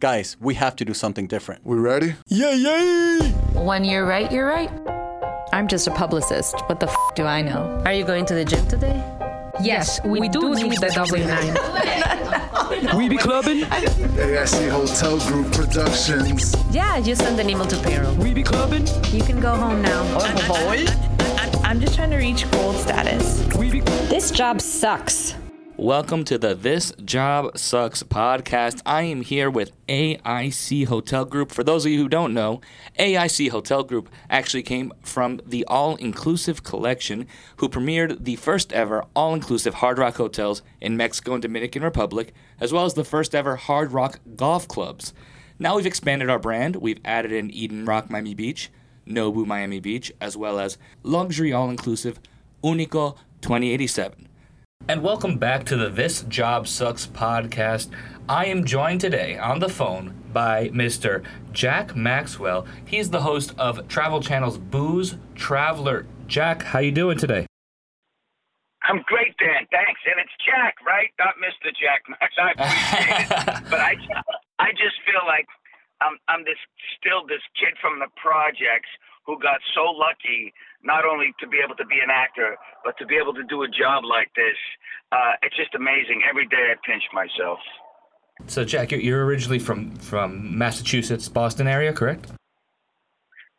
guys, we have to do something different. We ready? Yeah, yeah. When you're right, you're right. I'm just a publicist. What the f do I know? Are you going to the gym today? Yes, we, we do need the W9. we be clubbing? AIC Hotel Group Productions. Yeah, just send an email to payroll. We be clubbing? You can go home now. I'm just trying to reach gold status. We be- this job sucks. Welcome to the This Job Sucks podcast. I am here with AIC Hotel Group. For those of you who don't know, AIC Hotel Group actually came from the All Inclusive Collection, who premiered the first ever all inclusive Hard Rock hotels in Mexico and Dominican Republic, as well as the first ever Hard Rock golf clubs. Now we've expanded our brand. We've added in Eden Rock Miami Beach, Nobu Miami Beach, as well as luxury all inclusive Unico 2087. And welcome back to the This Job Sucks podcast. I am joined today on the phone by Mr. Jack Maxwell. He's the host of Travel Channel's Booze Traveler. Jack, how you doing today? I'm great, Dan. Thanks. And it's Jack, right? Not Mr. Jack Max. I appreciate it. But I, I just feel like I'm, I'm this still this kid from the projects who got so lucky not only to be able to be an actor, but to be able to do a job like this. Uh, it's just amazing. Every day I pinch myself. So, Jack, you're originally from, from Massachusetts, Boston area, correct?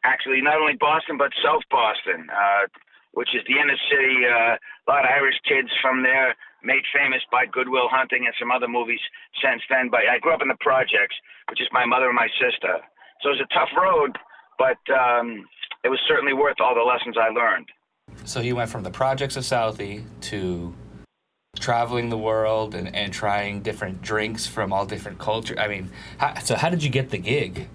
Actually, not only Boston, but South Boston, uh, which is the inner city. Uh, a lot of Irish kids from there, made famous by Good Will Hunting and some other movies since then. But I grew up in the projects, which is my mother and my sister. So it was a tough road, but um, it was certainly worth all the lessons I learned. So you went from the projects of Southie to traveling the world and, and trying different drinks from all different cultures. I mean, how, so how did you get the gig?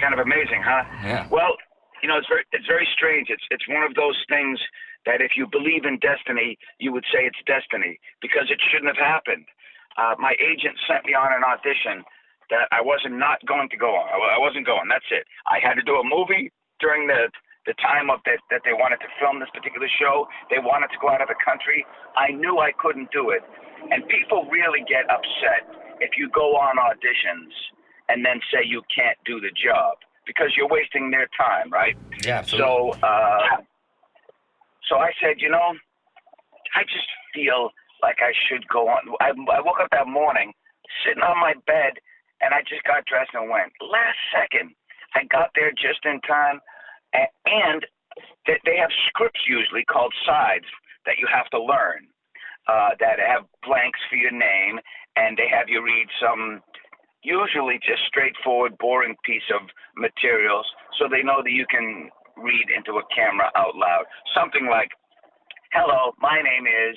Kind of amazing, huh? Yeah. Well, you know, it's very it's very strange. It's it's one of those things that if you believe in destiny, you would say it's destiny because it shouldn't have happened. Uh, my agent sent me on an audition that I wasn't not going to go on. I wasn't going. That's it. I had to do a movie during the the time of that that they wanted to film this particular show. They wanted to go out of the country. I knew I couldn't do it, and people really get upset if you go on auditions and then say you can't do the job because you're wasting their time, right? Yeah. Absolutely. So, uh, so I said, you know, I just feel like I should go on. I, I woke up that morning, sitting on my bed, and I just got dressed and went. Last second, I got there just in time, and they have scripts usually called sides that you have to learn uh, that have blanks for your name, and they have you read some usually just straightforward, boring piece of materials so they know that you can read into a camera out loud. Something like, Hello, my name is,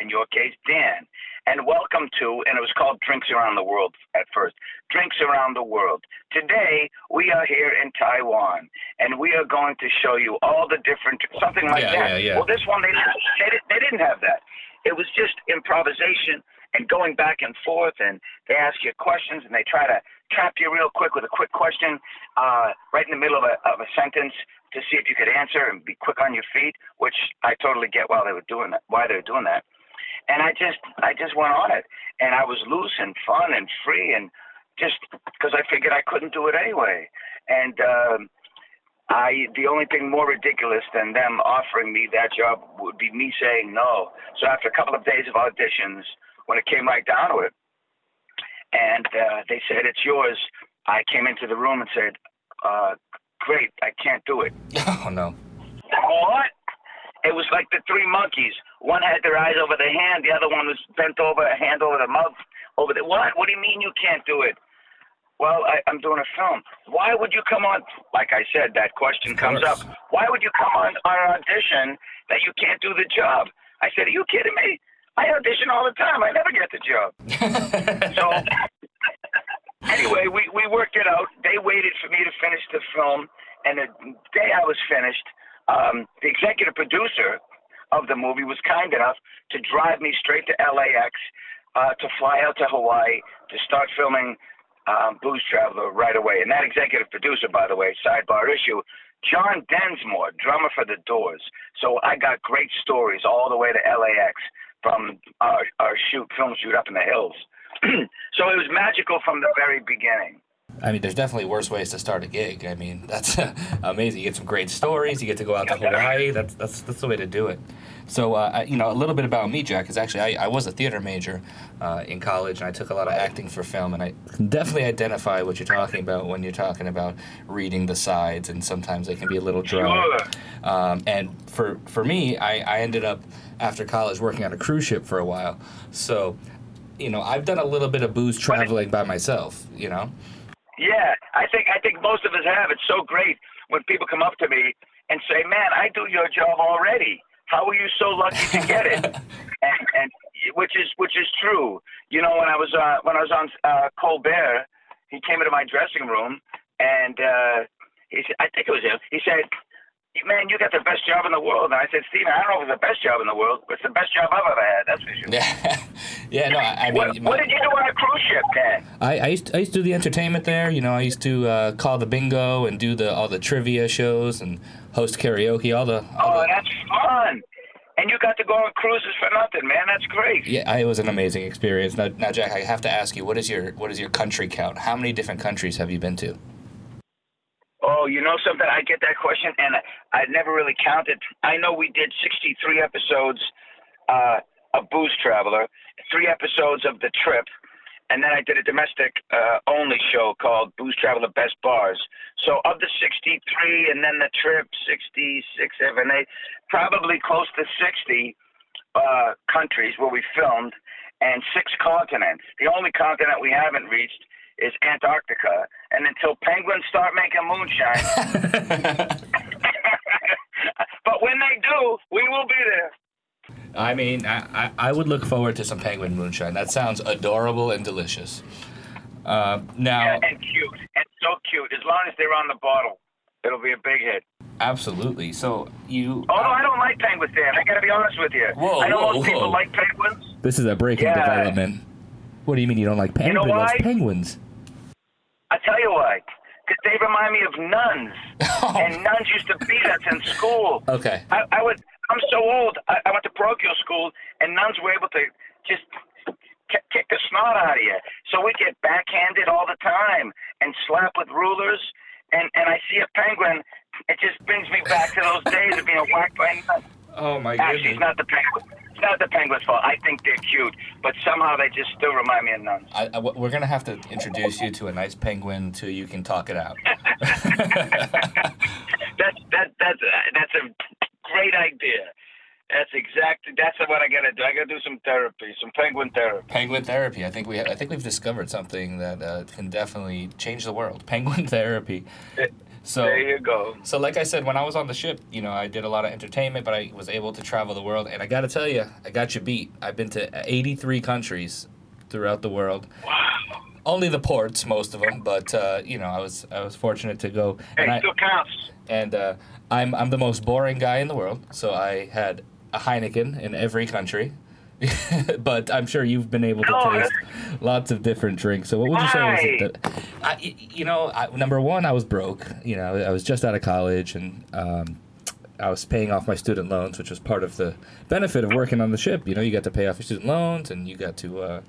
in your case, Dan and welcome to, and it was called Drinks Around the World at first. Drinks Around the World. Today, we are here in Taiwan, and we are going to show you all the different, something like yeah, that. Yeah, yeah. Well, this one, they, they, they didn't have that. It was just improvisation and going back and forth, and they ask you questions, and they try to trap you real quick with a quick question uh, right in the middle of a, of a sentence to see if you could answer and be quick on your feet, which I totally get while they were doing that, why they were doing that and I just I just went on it, and I was loose and fun and free, and just because I figured I couldn't do it anyway, and um, I the only thing more ridiculous than them offering me that job would be me saying no. So after a couple of days of auditions, when it came right down to it, and uh, they said it's yours, I came into the room and said, uh, "Great, I can't do it." Oh no. What? It was like the three monkeys. One had their eyes over the hand, the other one was bent over, a hand over the mouth, over the what? What do you mean you can't do it? Well, I, I'm doing a film. Why would you come on? Like I said, that question comes up. Why would you come on our audition that you can't do the job? I said, Are you kidding me? I audition all the time. I never get the job. so anyway, we, we worked it out. They waited for me to finish the film, and the day I was finished, um, the executive producer of the movie was kind enough to drive me straight to LAX uh, to fly out to Hawaii to start filming um, Booze Traveler right away. And that executive producer, by the way, sidebar issue, John Densmore, drummer for The Doors. So I got great stories all the way to LAX from our, our shoot, film shoot up in the hills. so it was magical from the very beginning. I mean, there's definitely worse ways to start a gig. I mean, that's amazing. You get some great stories. You get to go out to Hawaii. That's that's that's the way to do it. So, uh, you know, a little bit about me, Jack, is actually I, I was a theater major uh, in college, and I took a lot of acting for film, and I definitely identify what you're talking about when you're talking about reading the sides, and sometimes they can be a little dry. Um, and for for me, I, I ended up after college working on a cruise ship for a while. So, you know, I've done a little bit of booze traveling by myself. You know. Yeah, I think I think most of us have. It's so great when people come up to me and say, "Man, I do your job already. How are you so lucky to get it?" and, and which is which is true. You know, when I was uh, when I was on uh, Colbert, he came into my dressing room and uh, he said, I think it was him. He said, "Man, you got the best job in the world." And I said, "Stephen, I don't know if it's the best job in the world, but it's the best job I've ever had. That's for sure." Yeah, yeah. No, I, I mean, What, what did you do on a cruise ship, Dan? I, I used to, I used to do the entertainment there. You know, I used to uh, call the bingo and do the all the trivia shows and host karaoke. All the, all Oh, the that's fun. And you got to go on cruises for nothing, man. That's great. yeah, it was an amazing experience. Now, now, Jack, I have to ask you, what is your what is your country count? How many different countries have you been to? Oh, you know something? I get that question, and I, I never really counted. I know we did 63 episodes uh, of Booze Traveler, three episodes of The Trip, and then I did a domestic uh, only show called Booze Traveler Best Bars. So of the 63, and then The Trip, 66, 7, 8, probably close to 60 uh, countries where we filmed, and six continents. The only continent we haven't reached is Antarctica. And until penguins start making moonshine, but when they do, we will be there. I mean, I, I, I would look forward to some penguin moonshine. That sounds adorable and delicious. Uh, now, Yeah, and cute, and so cute. As long as they're on the bottle, it'll be a big hit. absolutely. So you. Oh, Although I don't like penguins, Dan. I gotta be honest with you. Whoa, I know whoa, most people whoa. like penguins. This is a breaking Yeah. development. What do you mean you don't like You know penguins? Why? penguins. I tell you why. Because they remind me of nuns, oh. and nuns used to beat us in school. Okay. I, I would. I'm so old. I, I went to parochial school, and nuns were able to just k- kick the snot out of you. So we get backhanded all the time and slap with rulers. And and I see a penguin. It just brings me back to those days of being whacked by nuns. Oh my Actually, it's not the penguin. It's not the penguin's fault. I think they're cute, but somehow they just still remind me of nuns. I, I, we're gonna have to introduce you to a nice penguin so you can talk it out. That's that that's that's a great idea. That's exactly that's what I gotta do. I gotta do some therapy, some penguin therapy. penguin therapy. I think we I think we've discovered something that uh, can definitely change the world. Penguin therapy. So There you go. so like I said, when I was on the ship, you know, I did a lot of entertainment, but I was able to travel the world. And I got to tell you, I got you beat. I've been to 83 countries throughout the world. Wow. Only the ports, most of them, but uh, you know, I was I was fortunate to go. Hey, And I, still counts. and uh, I'm I'm the most boring guy in the world. So I had a Heineken in every country. but I'm sure you've been able to taste lots of different drinks. So what would you say was Why? the, I, you know, I, number one, I was broke. You know, I was just out of college and um, I was paying off my student loans, which was part of the benefit of working on the ship. You know, you got to pay off your student loans and you got to uh,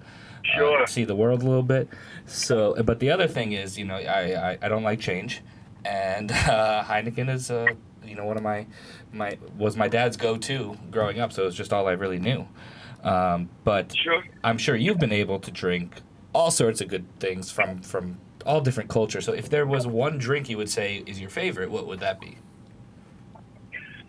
Sure. uh, see the world a little bit. So, but the other thing is, you know, I, I, I don't like change, and uh, Heineken is, uh, you know, one of my my was my dad's go-to growing up. So it was just all I really knew. Um, but Sure. I'm sure you've been able to drink all sorts of good things from from all different cultures. So if there was one drink you would say is your favorite, what would that be?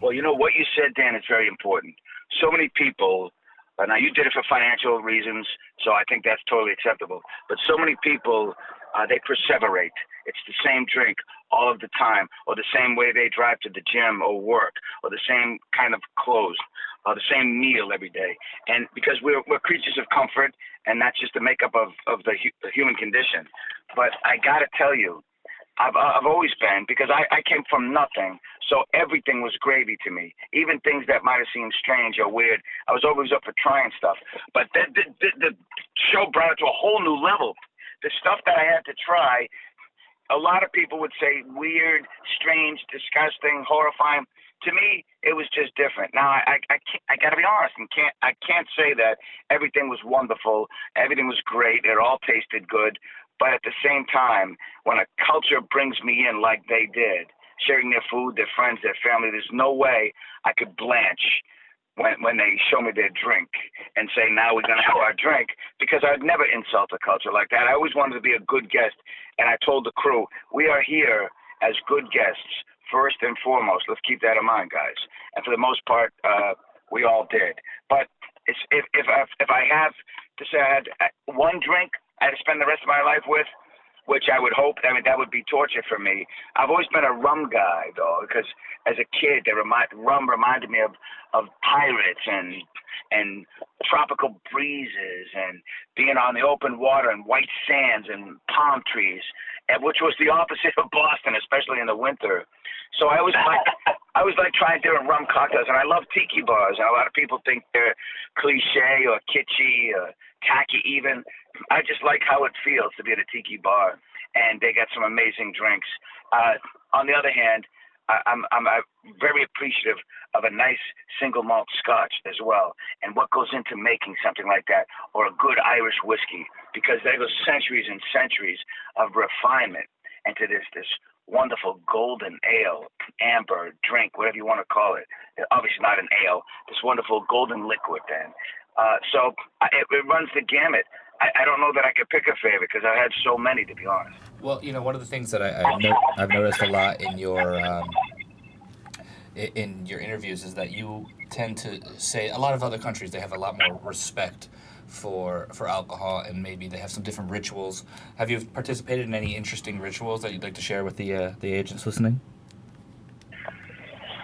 Well, you know what you said, Dan, is very important. So many people, uh, now you did it for financial reasons, so I think that's totally acceptable. But so many people, uh, they perseverate. It's the same drink all of the time, or the same way they drive to the gym or work, or the same kind of clothes, or the same meal every day. And because we're, we're creatures of comfort, and that's just the makeup of, of the, hu- the human condition. But I got to tell you, I've, uh, I've always been because I, I came from nothing, so everything was gravy to me. Even things that might have seemed strange or weird, I was always up for trying stuff. But the, the, the, the show brought it to a whole new level. The stuff that I had to try, a lot of people would say weird, strange, disgusting, horrifying. To me, it was just different. Now, I, I, I, I got to be honest, and can't, I can't say that everything was wonderful, everything was great, it all tasted good. But at the same time, when a culture brings me in like they did, sharing their food, their friends, their family, there's no way I could blanch when when they show me their drink and say now we're gonna have our drink because I'd never insult a culture like that. I always wanted to be a good guest, and I told the crew we are here as good guests first and foremost. Let's keep that in mind, guys. And for the most part, uh, we all did. But if if I, if I have to say I had one drink I had to spend the rest of my life with, which I would hope. I mean, that would be torture for me. I've always been a rum guy, though, because as a kid, they remind rum reminded me of of pirates and and tropical breezes and being on the open water and white sands and palm trees, and which was the opposite of Boston, especially in the winter. So I was like, I was like trying different rum cocktails, and I love tiki bars. And a lot of people think they're cliche or kitschy or tacky, even. I just like how it feels to be at a tiki bar, and they got some amazing drinks. Uh, on the other hand, I, I'm I'm very appreciative of a nice single malt Scotch as well, and what goes into making something like that, or a good Irish whiskey, because there goes centuries and centuries of refinement into this this wonderful golden ale, amber drink, whatever you want to call it. Obviously not an ale. This wonderful golden liquid, then. Uh, so it, it runs the gamut. I, I don't know that I could pick a favorite because I had so many, to be honest. Well, you know, one of the things that I, I've, no, I've noticed a lot in your um, in your interviews is that you tend to say a lot of other countries they have a lot more respect for for alcohol and maybe they have some different rituals. Have you participated in any interesting rituals that you'd like to share with the uh, the agents listening?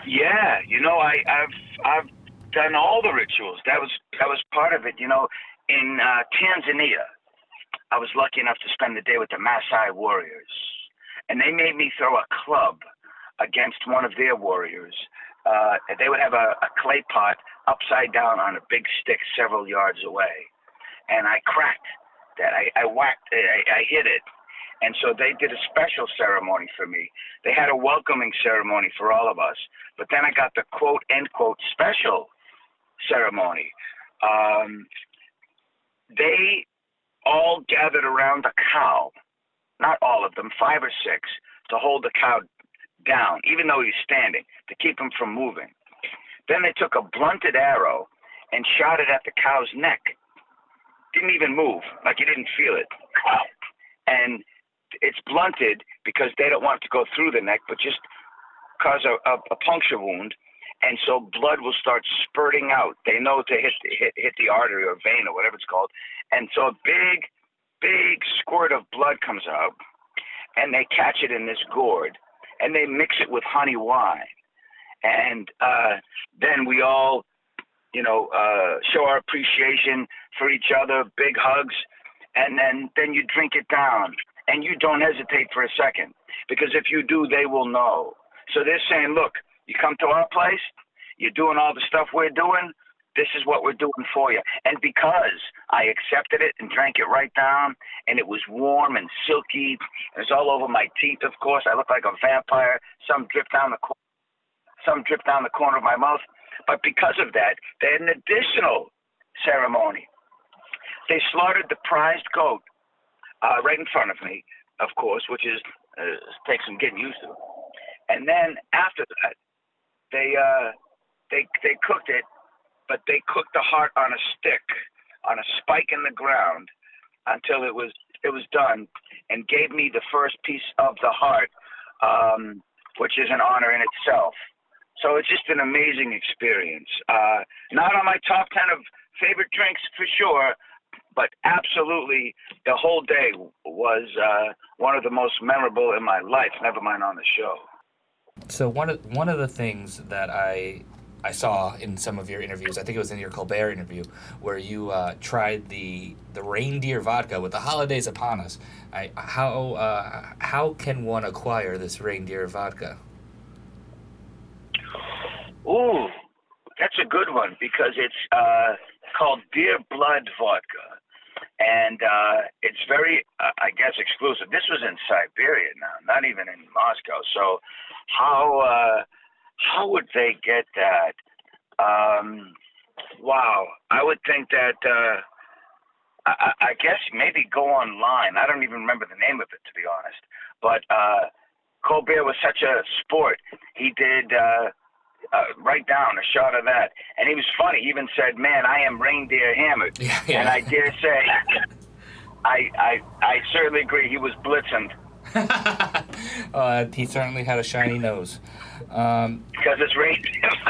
Yeah, you know, I, I've I've done all the rituals. That was that was part of it. You know, in uh, Tanzania, I was lucky enough to spend the day with the Maasai warriors, and they made me throw a club against one of their warriors. Uh, they would have a, a clay pot upside down on a big stick several yards away, and I cracked that. I, I whacked. I, I hit it, and so they did a special ceremony for me. They had a welcoming ceremony for all of us, but then I got the quote end quote special ceremony. Um, they all gathered around the cow, not all of them, five or six, to hold the cow down, even though he's standing, to keep him from moving. Then they took a blunted arrow and shot it at the cow's neck. Didn't even move, like he didn't feel it. And it's blunted because they don't want to go through the neck, but just cause a, a, a puncture wound and so blood will start spurting out. They know to hit hit hit the artery or vein or whatever it's called, and so a big, big squirt of blood comes out, and they catch it in this gourd, and they mix it with honey wine, and uh, then we all, you know, uh, show our appreciation for each other, big hugs, and then then you drink it down, and you don't hesitate for a second, because if you do, they will know. So they're saying, look you come to our place, you're doing all the stuff we're doing. This is what we're doing for you. And because I accepted it and drank it right down, and it was warm and silky, and it's all over my teeth. Of course, I look like a vampire. Some drip down the some drip down the corner of my mouth. But because of that, they had an additional ceremony. They slaughtered the prized goat uh, right in front of me, of course, which is uh, takes some getting used to. And then after that, they uh, they they cooked it, but they cooked the heart on a stick, on a spike in the ground, until it was it was done, and gave me the first piece of the heart, um, which is an honor in itself. So it's just an amazing experience. Uh, not on my top ten of favorite drinks for sure, but absolutely the whole day was uh, one of the most memorable in my life. Never mind on the show. So one of one of the things that I I saw in some of your interviews, I think it was in your Colbert interview, where you uh, tried the the reindeer vodka with the holidays upon us. I, how uh, how can one acquire this reindeer vodka? Ooh, that's a good one because it's uh, called Deer Blood Vodka. And uh, it's very, uh, I guess, exclusive. This was in Siberia now, not even in Moscow. So, how uh, how would they get that? Um, wow, I would think that. Uh, I, I guess maybe go online. I don't even remember the name of it to be honest. But uh, Colbert was such a sport. He did uh, uh, write down a shot of that, and he was funny. He even said, "Man, I am reindeer hammered," Yeah, yeah. and I dare say, I, I I certainly agree. He was blitzing uh, he certainly had a shiny nose. Um, because it's reindeer.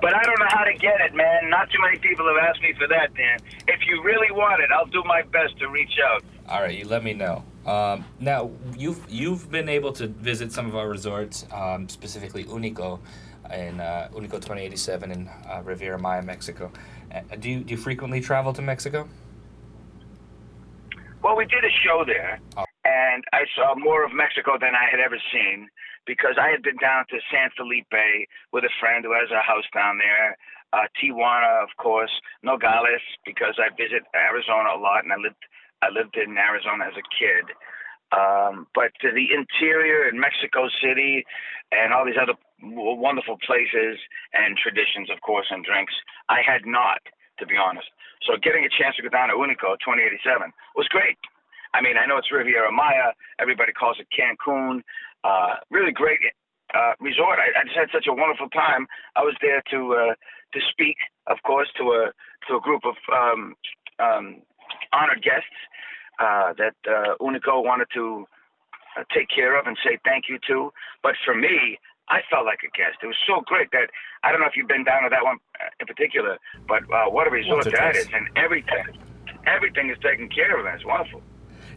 but I don't know how to get it, man. Not too many people have asked me for that, Dan. If you really want it, I'll do my best to reach out. all right, you let me know. Um, now you've you've been able to visit some of our resorts, um, specifically Unico, in uh, Unico 2087 in uh, Riviera Maya, Mexico. Uh, do you do you frequently travel to Mexico? Well, we did a show there, Oh. and I saw more of Mexico than I had ever seen because I had been down to San Felipe with a friend who has a house down there. Uh, Tijuana, of course, Nogales, because I visit Arizona a lot, and I lived I lived in Arizona as a kid. Um, but the interior in Mexico City and all these other wonderful places and traditions, of course, and drinks, I had not, to be honest. So getting a chance to go down to Unico 2087 was great. I mean, I know it's Riviera Maya. Everybody calls it Cancun. Uh, really great uh, resort. I, I just had such a wonderful time. I was there to uh, to speak, of course, to a to a group of um, um, honored guests uh, that uh, Unico wanted to uh, take care of and say thank you to. But for me, I felt like a guest. It was so great that I don't know if you've been down to that one uh, in particular, but uh, what a resort that twice. is, and everything, everything is taken care of. and It's wonderful.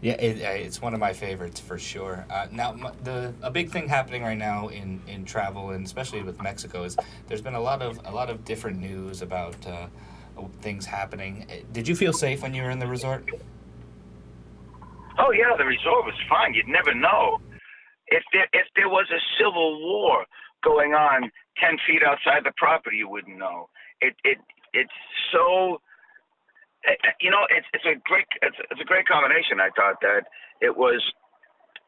Yeah, it, uh, it's one of my favorites for sure. Uh, now, the a big thing happening right now in, in travel and especially with Mexico is there's been a lot of a lot of different news about uh, things happening. Uh, Did you feel safe when you were in the resort? Oh yeah, the resort was fine. You'd never know if there if there was a civil war going on ten feet outside the property. You wouldn't know. It it it's so. eh, eh, You know, it's it's a great it's, it's a great combination. I thought that it was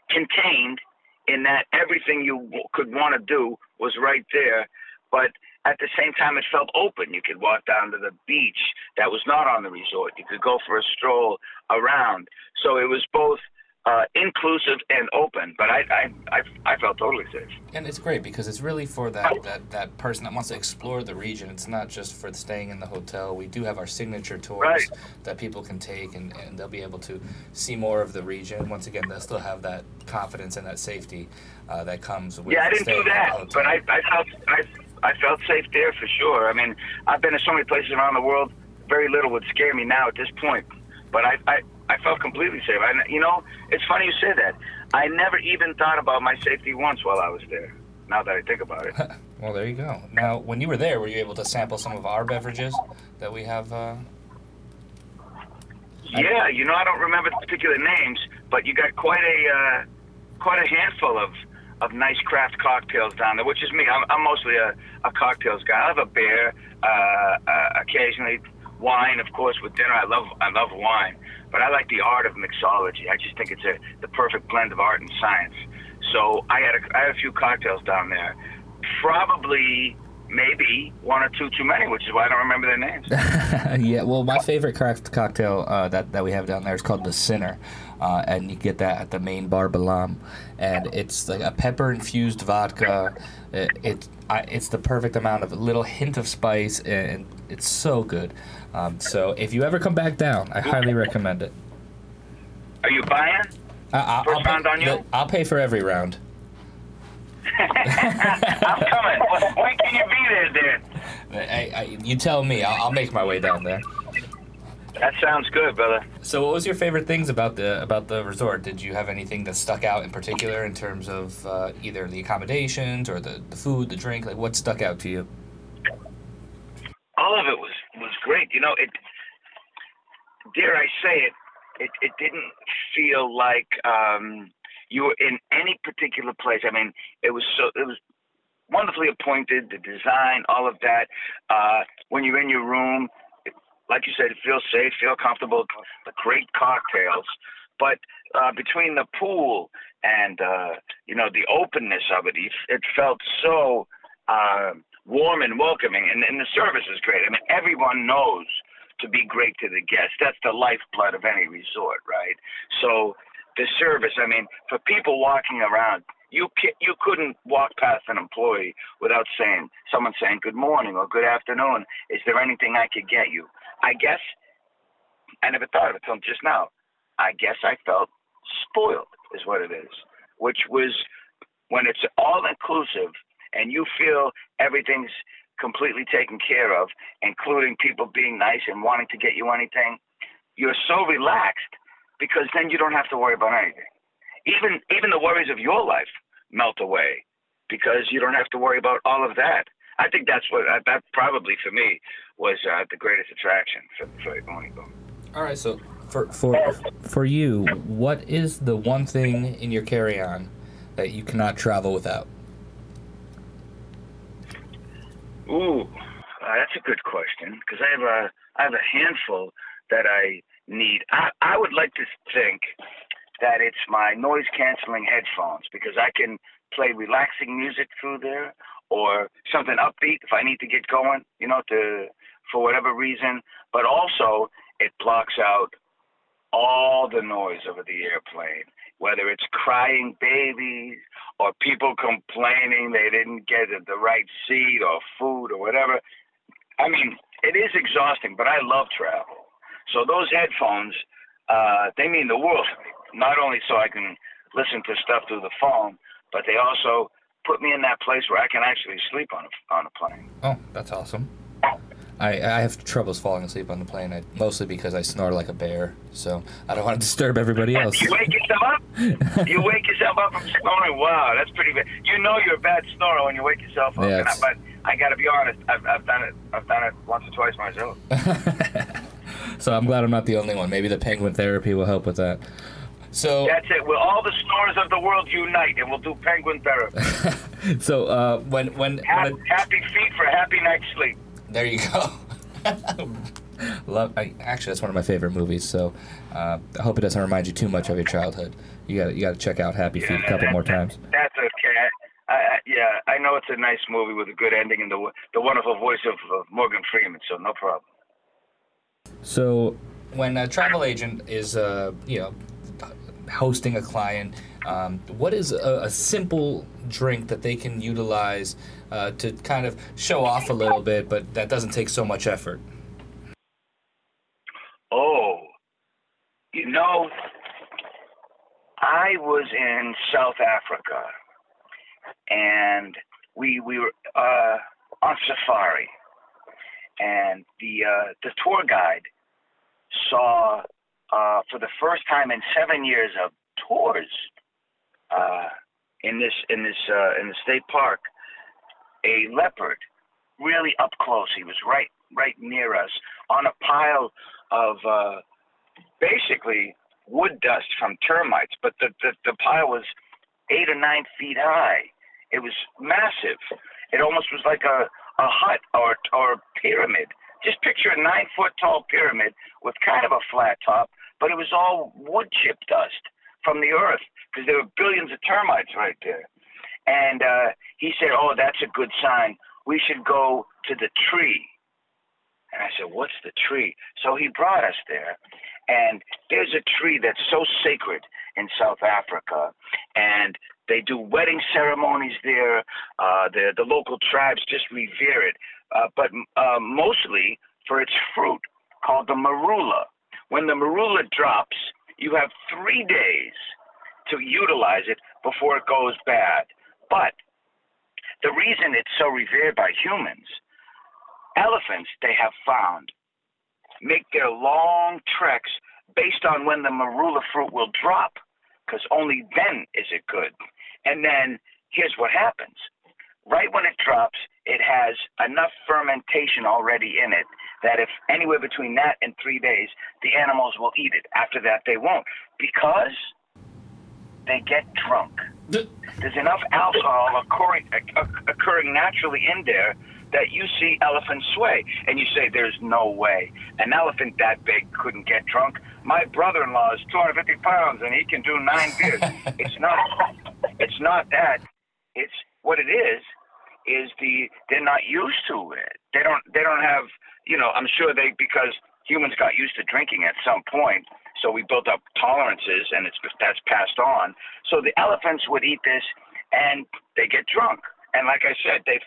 contained in that everything you could want to do was right there, but at the same time it felt open. You could walk down to the beach that was not on the resort. You could go for a stroll around. So it was both uh, inclusive and open. But I, I I I felt totally safe. And it's great because it's really for that, that, that person that wants to explore the region. It's not just for staying in the hotel. We do have our signature tours Right. that people can take and, and they'll be able to see more of the region. Once again, they'll still have that confidence and that safety uh, that comes with Yeah, I didn't do that, but I, I felt I, I felt safe there for sure. I mean, I've been to so many places around the world. Very little would scare me now at this point, but I, I, I felt completely safe. I, you know, it's funny you say that. I never even thought about my safety once while I was there. Now that I think about it. Well, there you go. Now, when you were there, were you able to sample some of our beverages that we have? Uh... Yeah, you know, I don't remember the particular names, but you got quite a uh, quite a handful of of nice craft cocktails down there, which is me. I'm, I'm mostly a, a cocktails guy. I have a beer, uh, uh, occasionally wine, of course, with dinner. I love I love wine, but I like the art of mixology. I just think it's a the perfect blend of art and science. So I had a, I had a few cocktails down there, probably maybe one or two too many, which is why I don't remember their names. yeah, well, my favorite craft cocktail uh, that, that we have down there is called the Sinner, uh, and you get that at the main bar Balam, and it's like a pepper infused vodka. It, it I, it's the perfect amount of a little hint of spice, and it's so good. Um, so if you ever come back down, I highly recommend it. Are you buying? I, First I'll, pay, round on you? I'll pay for every round. I'm coming. when can you be there, Dan? I, I, you tell me. I'll, I'll make my way down there. That sounds good, brother. So, what was your favorite things about the about the resort? Did you have anything that stuck out in particular in terms of uh, either the accommodations or the, the food, the drink? Like, what stuck out to you? all of it was was great. You know, it. Dare I say it? It it didn't feel like um, you were in any particular place. I mean, it was so it was wonderfully appointed. The design, all of that. Uh, when you're in your room, like you said, feel safe, feel comfortable, the great cocktails. But uh, between the pool and uh, you know the openness of it, it felt so uh, warm and welcoming, and, and the service is great. I mean, everyone knows to be great to the guests. That's the lifeblood of any resort, right? So the service. I mean, for people walking around, you you couldn't walk past an employee without saying someone saying good morning or good afternoon. Is there anything I could get you? I guess I never thought of it until just now. I guess I felt spoiled, is what it is, which was when it's all inclusive and you feel everything's completely taken care of, including people being nice and wanting to get you anything. You're so relaxed because then you don't have to worry about anything. Even even the worries of your life melt away because you don't have to worry about all of that. I think that's what uh, that probably for me was uh, the greatest attraction for for Unico. All right, so for for for you, what is the one thing in your carry-on that you cannot travel without? Ooh, uh, that's a good question because I have a I have a handful that I need. I I would like to think that it's my noise canceling headphones because I can play relaxing music through there or something upbeat if I need to get going, you know, to for whatever reason. But also it blocks out all the noise over the airplane, whether it's crying babies or people complaining they didn't get the right seat or food or whatever. I mean, it is exhausting, but I love travel. So those headphones, uh, they mean the world to me. Not only so I can listen to stuff through the phone, but they also put me in that place where I can actually sleep on a, on a plane. Oh, that's awesome. I, I have troubles falling asleep on the plane, I, mostly because I snore like a bear. So I don't want to disturb everybody else. you wake yourself up. you wake yourself up from snoring. Wow, that's pretty bad. You know you're a bad snorer when you wake yourself up. Yeah, I, but I got to be honest. I've, I've done it. I've done it once or twice myself. so I'm glad I'm not the only one. Maybe the penguin therapy will help with that. So that's it. Will all the snorers of the world unite, and we'll do penguin therapy. so uh, when when, happy, when happy feet for happy night's sleep. There you go. Love. I, actually, that's one of my favorite movies. So uh, I hope it doesn't remind you too much of your childhood. You got you got to check out Happy Feet a couple that, more times. That's okay. I, I, yeah, I know it's a nice movie with a good ending and the the wonderful voice of, of Morgan Freeman. So no problem. So when a travel agent is, uh, you know, hosting a client, um, what is a, a, simple drink that they can utilize uh, to kind of show off a little bit, but that doesn't take so much effort? Oh, you know, I was in South Africa, and we we were uh, on safari, and the uh, the tour guide saw uh, for the first time in seven years of tours uh, in this in this uh, in the state park a leopard really up close. He was right right near us on a pile of uh, basically wood dust from termites, but the, the the pile was eight or nine feet high. It was massive. It almost was like a a hut or or a pyramid. Just picture a nine foot tall pyramid with kind of a flat top, but it was all wood chip dust from the earth because there were billions of termites right there. And uh, he said, "Oh, that's a good sign. We should go to the tree." And I said, "What's the tree?" So he brought us there, and there's a tree that's so sacred in South Africa, and they do wedding ceremonies there. Uh, the the local tribes just revere it, uh, but uh, mostly for its fruit called the marula. When the marula drops, you have three days to utilize it before it goes bad. But the reason it's so revered by humans, elephants they have found make their long treks based on when the marula fruit will drop, because only then is it good. And then here's what happens. Right when it drops, it has enough fermentation already in it that if anywhere between that and three days, the animals will eat it. After that, they won't because they get drunk. There's enough alcohol occurring, occurring naturally in there that you see elephants sway, and you say, "There's no way an elephant that big couldn't get drunk." My brother-in-law is 250 pounds, and he can do nine beers. it's not. It's not that. It's what it is. Is the they're not used to it. They don't. They don't have. You know, I'm sure they because humans got used to drinking at some point. So we built up tolerances, and it's that's passed on. So the elephants would eat this, and they get drunk. And like I said, they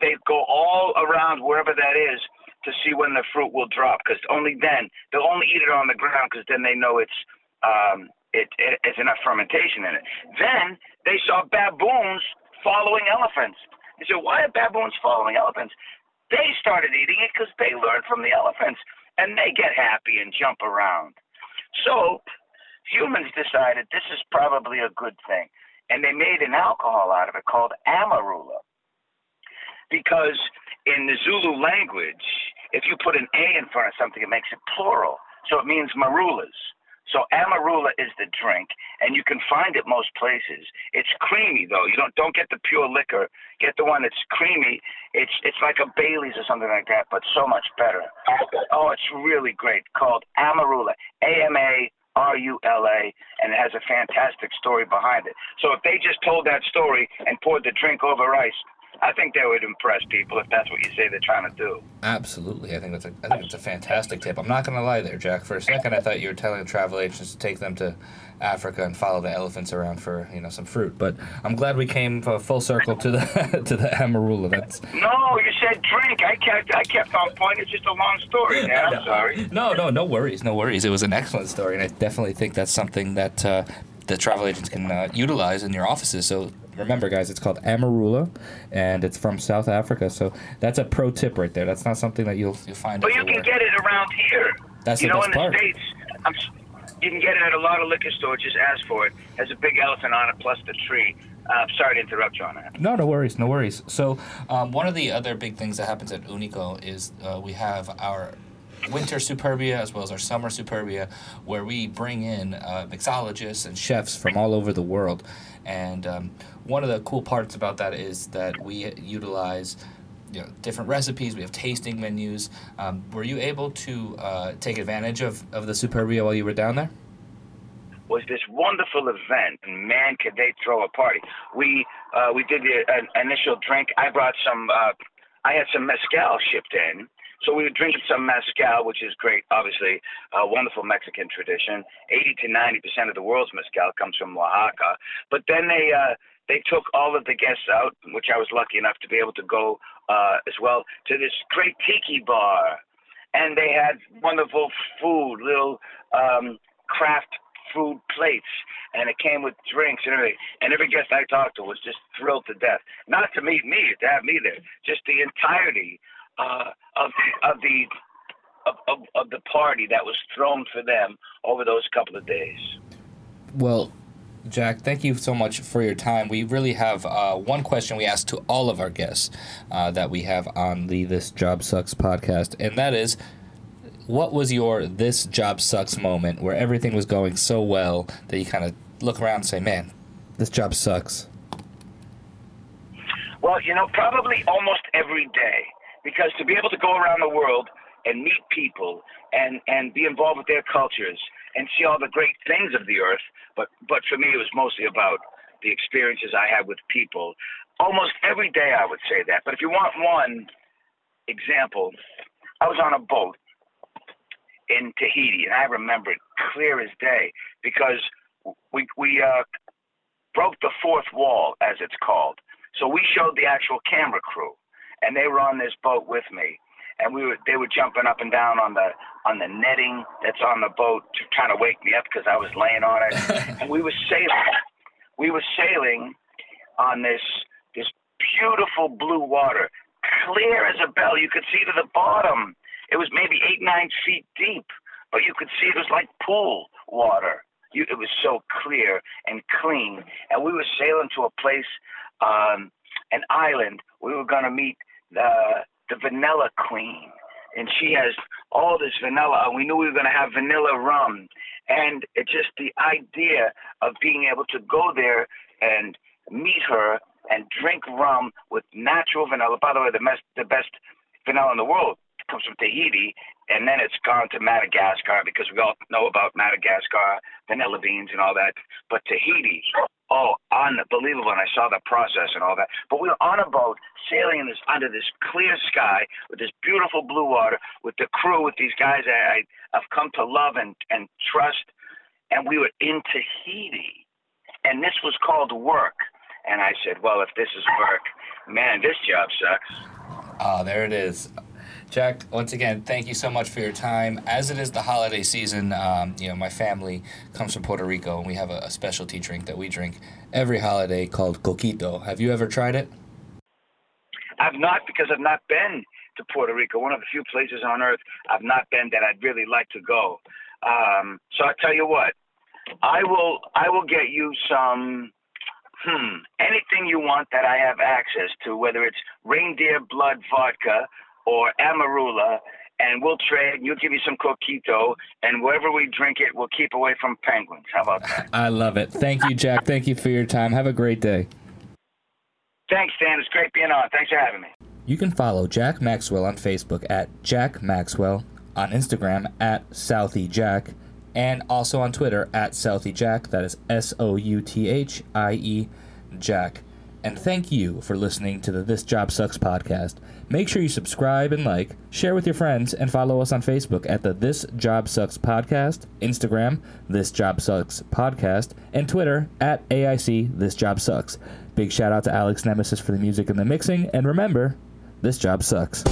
they go all around wherever that is to see when the fruit will drop, because only then they'll only eat it on the ground, because then they know it's um, it, it it's enough fermentation in it. Then they saw baboons following elephants. They said, "Why are baboons following elephants?" They started eating it because they learned from the elephants, and they get happy and jump around. So humans decided this is probably a good thing. And they made an alcohol out of it called Amarula. Because in the Zulu language, if you put an A in front of something, it makes it plural. So it means marulas. So Amarula is the drink, and you can find it most places. It's creamy though. You don't don't get the pure liquor. Get the one that's creamy. It's it's like a Bailey's or something like that, but so much better. Oh, it's really great. Called Amarula. A M A R U L A, and it has a fantastic story behind it. So if they just told that story and poured the drink over ice, I think that would impress people if that's what you say they're trying to do. Absolutely, I think that's a I think it's a fantastic tip. I'm not going to lie there, Jack. For a second, I thought you were telling travel agents to take them to Africa and follow the elephants around for you know some fruit. But I'm glad we came full circle to the to the Amarula. That's no, you said drink. I kept I kept on point. It's just a long story. Man. I'm sorry. No, no, no worries, no worries. It was an excellent story, and I definitely think that's something that uh, the travel agents can uh, utilize in your offices. So remember, guys, it's called Amarula, and it's from South Africa. So that's a pro tip right there. That's not something that you'll you'll find. But you everywhere. can get it around here. That's you the know, best in the states, I'm, you can get it at a lot of liquor stores. Just ask for it. Has a big elephant on it plus the tree. Uh, sorry to interrupt you on that. No, no worries, no worries. So, um, one of the other big things that happens at Unico is uh, we have our winter superbia as well as our summer superbia, where we bring in uh, mixologists and chefs from all over the world. And um, one of the cool parts about that is that we utilize you know, different recipes. We have tasting menus. Um, were you able to uh, take advantage of, of the superbia while you were down there? was this wonderful event, and man, could they throw a party! We uh, we did the uh, initial drink. I brought some. Uh, I had some mezcal shipped in, so we were drinking some mezcal, which is great. Obviously, a wonderful Mexican tradition. Eighty to ninety percent of the world's mezcal comes from Oaxaca. But then they uh, they took all of the guests out, which I was lucky enough to be able to go uh, as well to this great tiki bar, and they had wonderful food, little um, craft food plates, and it came with drinks and everything. And every guest I talked to was just thrilled to death. Not to meet me, to have me there, just the entirety uh, of of the of, of, of the party that was thrown for them over those couple of days. Well, Jack, thank you so much for your time. We really have uh, one question we ask to all of our guests uh, that we have on the This Job Sucks podcast, and that is what was your This Job Sucks moment where everything was going so well that you kind of look around and say, man, this job sucks? Well, you know, probably almost every day, because to be able to go around the world and meet people and and be involved with their cultures and see all the great things of the earth, but but for me it was mostly about the experiences I had with people. Almost every day I would say that. But if you want one example, I was on a boat in Tahiti, and I remember it clear as day because we we uh, broke the fourth wall, as it's called. So we showed the actual camera crew, and they were on this boat with me, and we were they were jumping up and down on the on the netting that's on the boat, to trying to wake me up because I was laying on it, and we were sailing. We were sailing on this this beautiful blue water, clear as a bell. You could see to the bottom. It was maybe eight nine feet deep, but you could see it was like pool water. You, it was so clear and clean, and we were sailing to a place um, an island. We were going to meet the the Vanilla Queen, and she has all this vanilla. We knew we were going to have vanilla rum, and it just the idea of being able to go there and meet her and drink rum with natural vanilla. By the way, the best the best vanilla in the world comes from Tahiti, and then it's gone to Madagascar because we all know about Madagascar vanilla beans and all that. But Tahiti, oh, unbelievable! And I saw the process and all that. But we were on a boat sailing in this under this clear sky with this beautiful blue water with the crew with these guys I, I have come to love and and trust. And we were in Tahiti, and this was called work. And I said, well, if this is work, man, this job sucks. Oh, there it is. Jack, once again, thank you so much for your time. As it is the holiday season, um, you know, my family comes from Puerto Rico, and we have a, a, specialty drink that we drink every holiday called coquito. Have you ever tried it? I've not because I've not been to Puerto Rico. One of the few places on earth I've not been that I'd really like to go. Um, so I tell you what, I will I will get you some hmm anything you want that I have access to, whether it's reindeer blood vodka or Amarula, and we'll trade. You'll give me some coquito, and wherever we drink it, we'll keep away from penguins. How about that? I love it. Thank you, Jack. Thank you for your time. Have a great day. Thanks, Dan. It's great being on. Thanks for having me. You can follow Jack Maxwell on Facebook at Jack Maxwell, on Instagram at Southie Jack, and also on Twitter at Southie Jack. That is S O U T H I E Jack. And thank you for listening to the This Job Sucks podcast. Make sure you subscribe and like, share with your friends, and follow us on Facebook at the This Job Sucks podcast, Instagram, This Job Sucks podcast, and Twitter at AIC This Job Sucks. Big shout out to Alex Nemesis for the music and the mixing, and remember, this job sucks.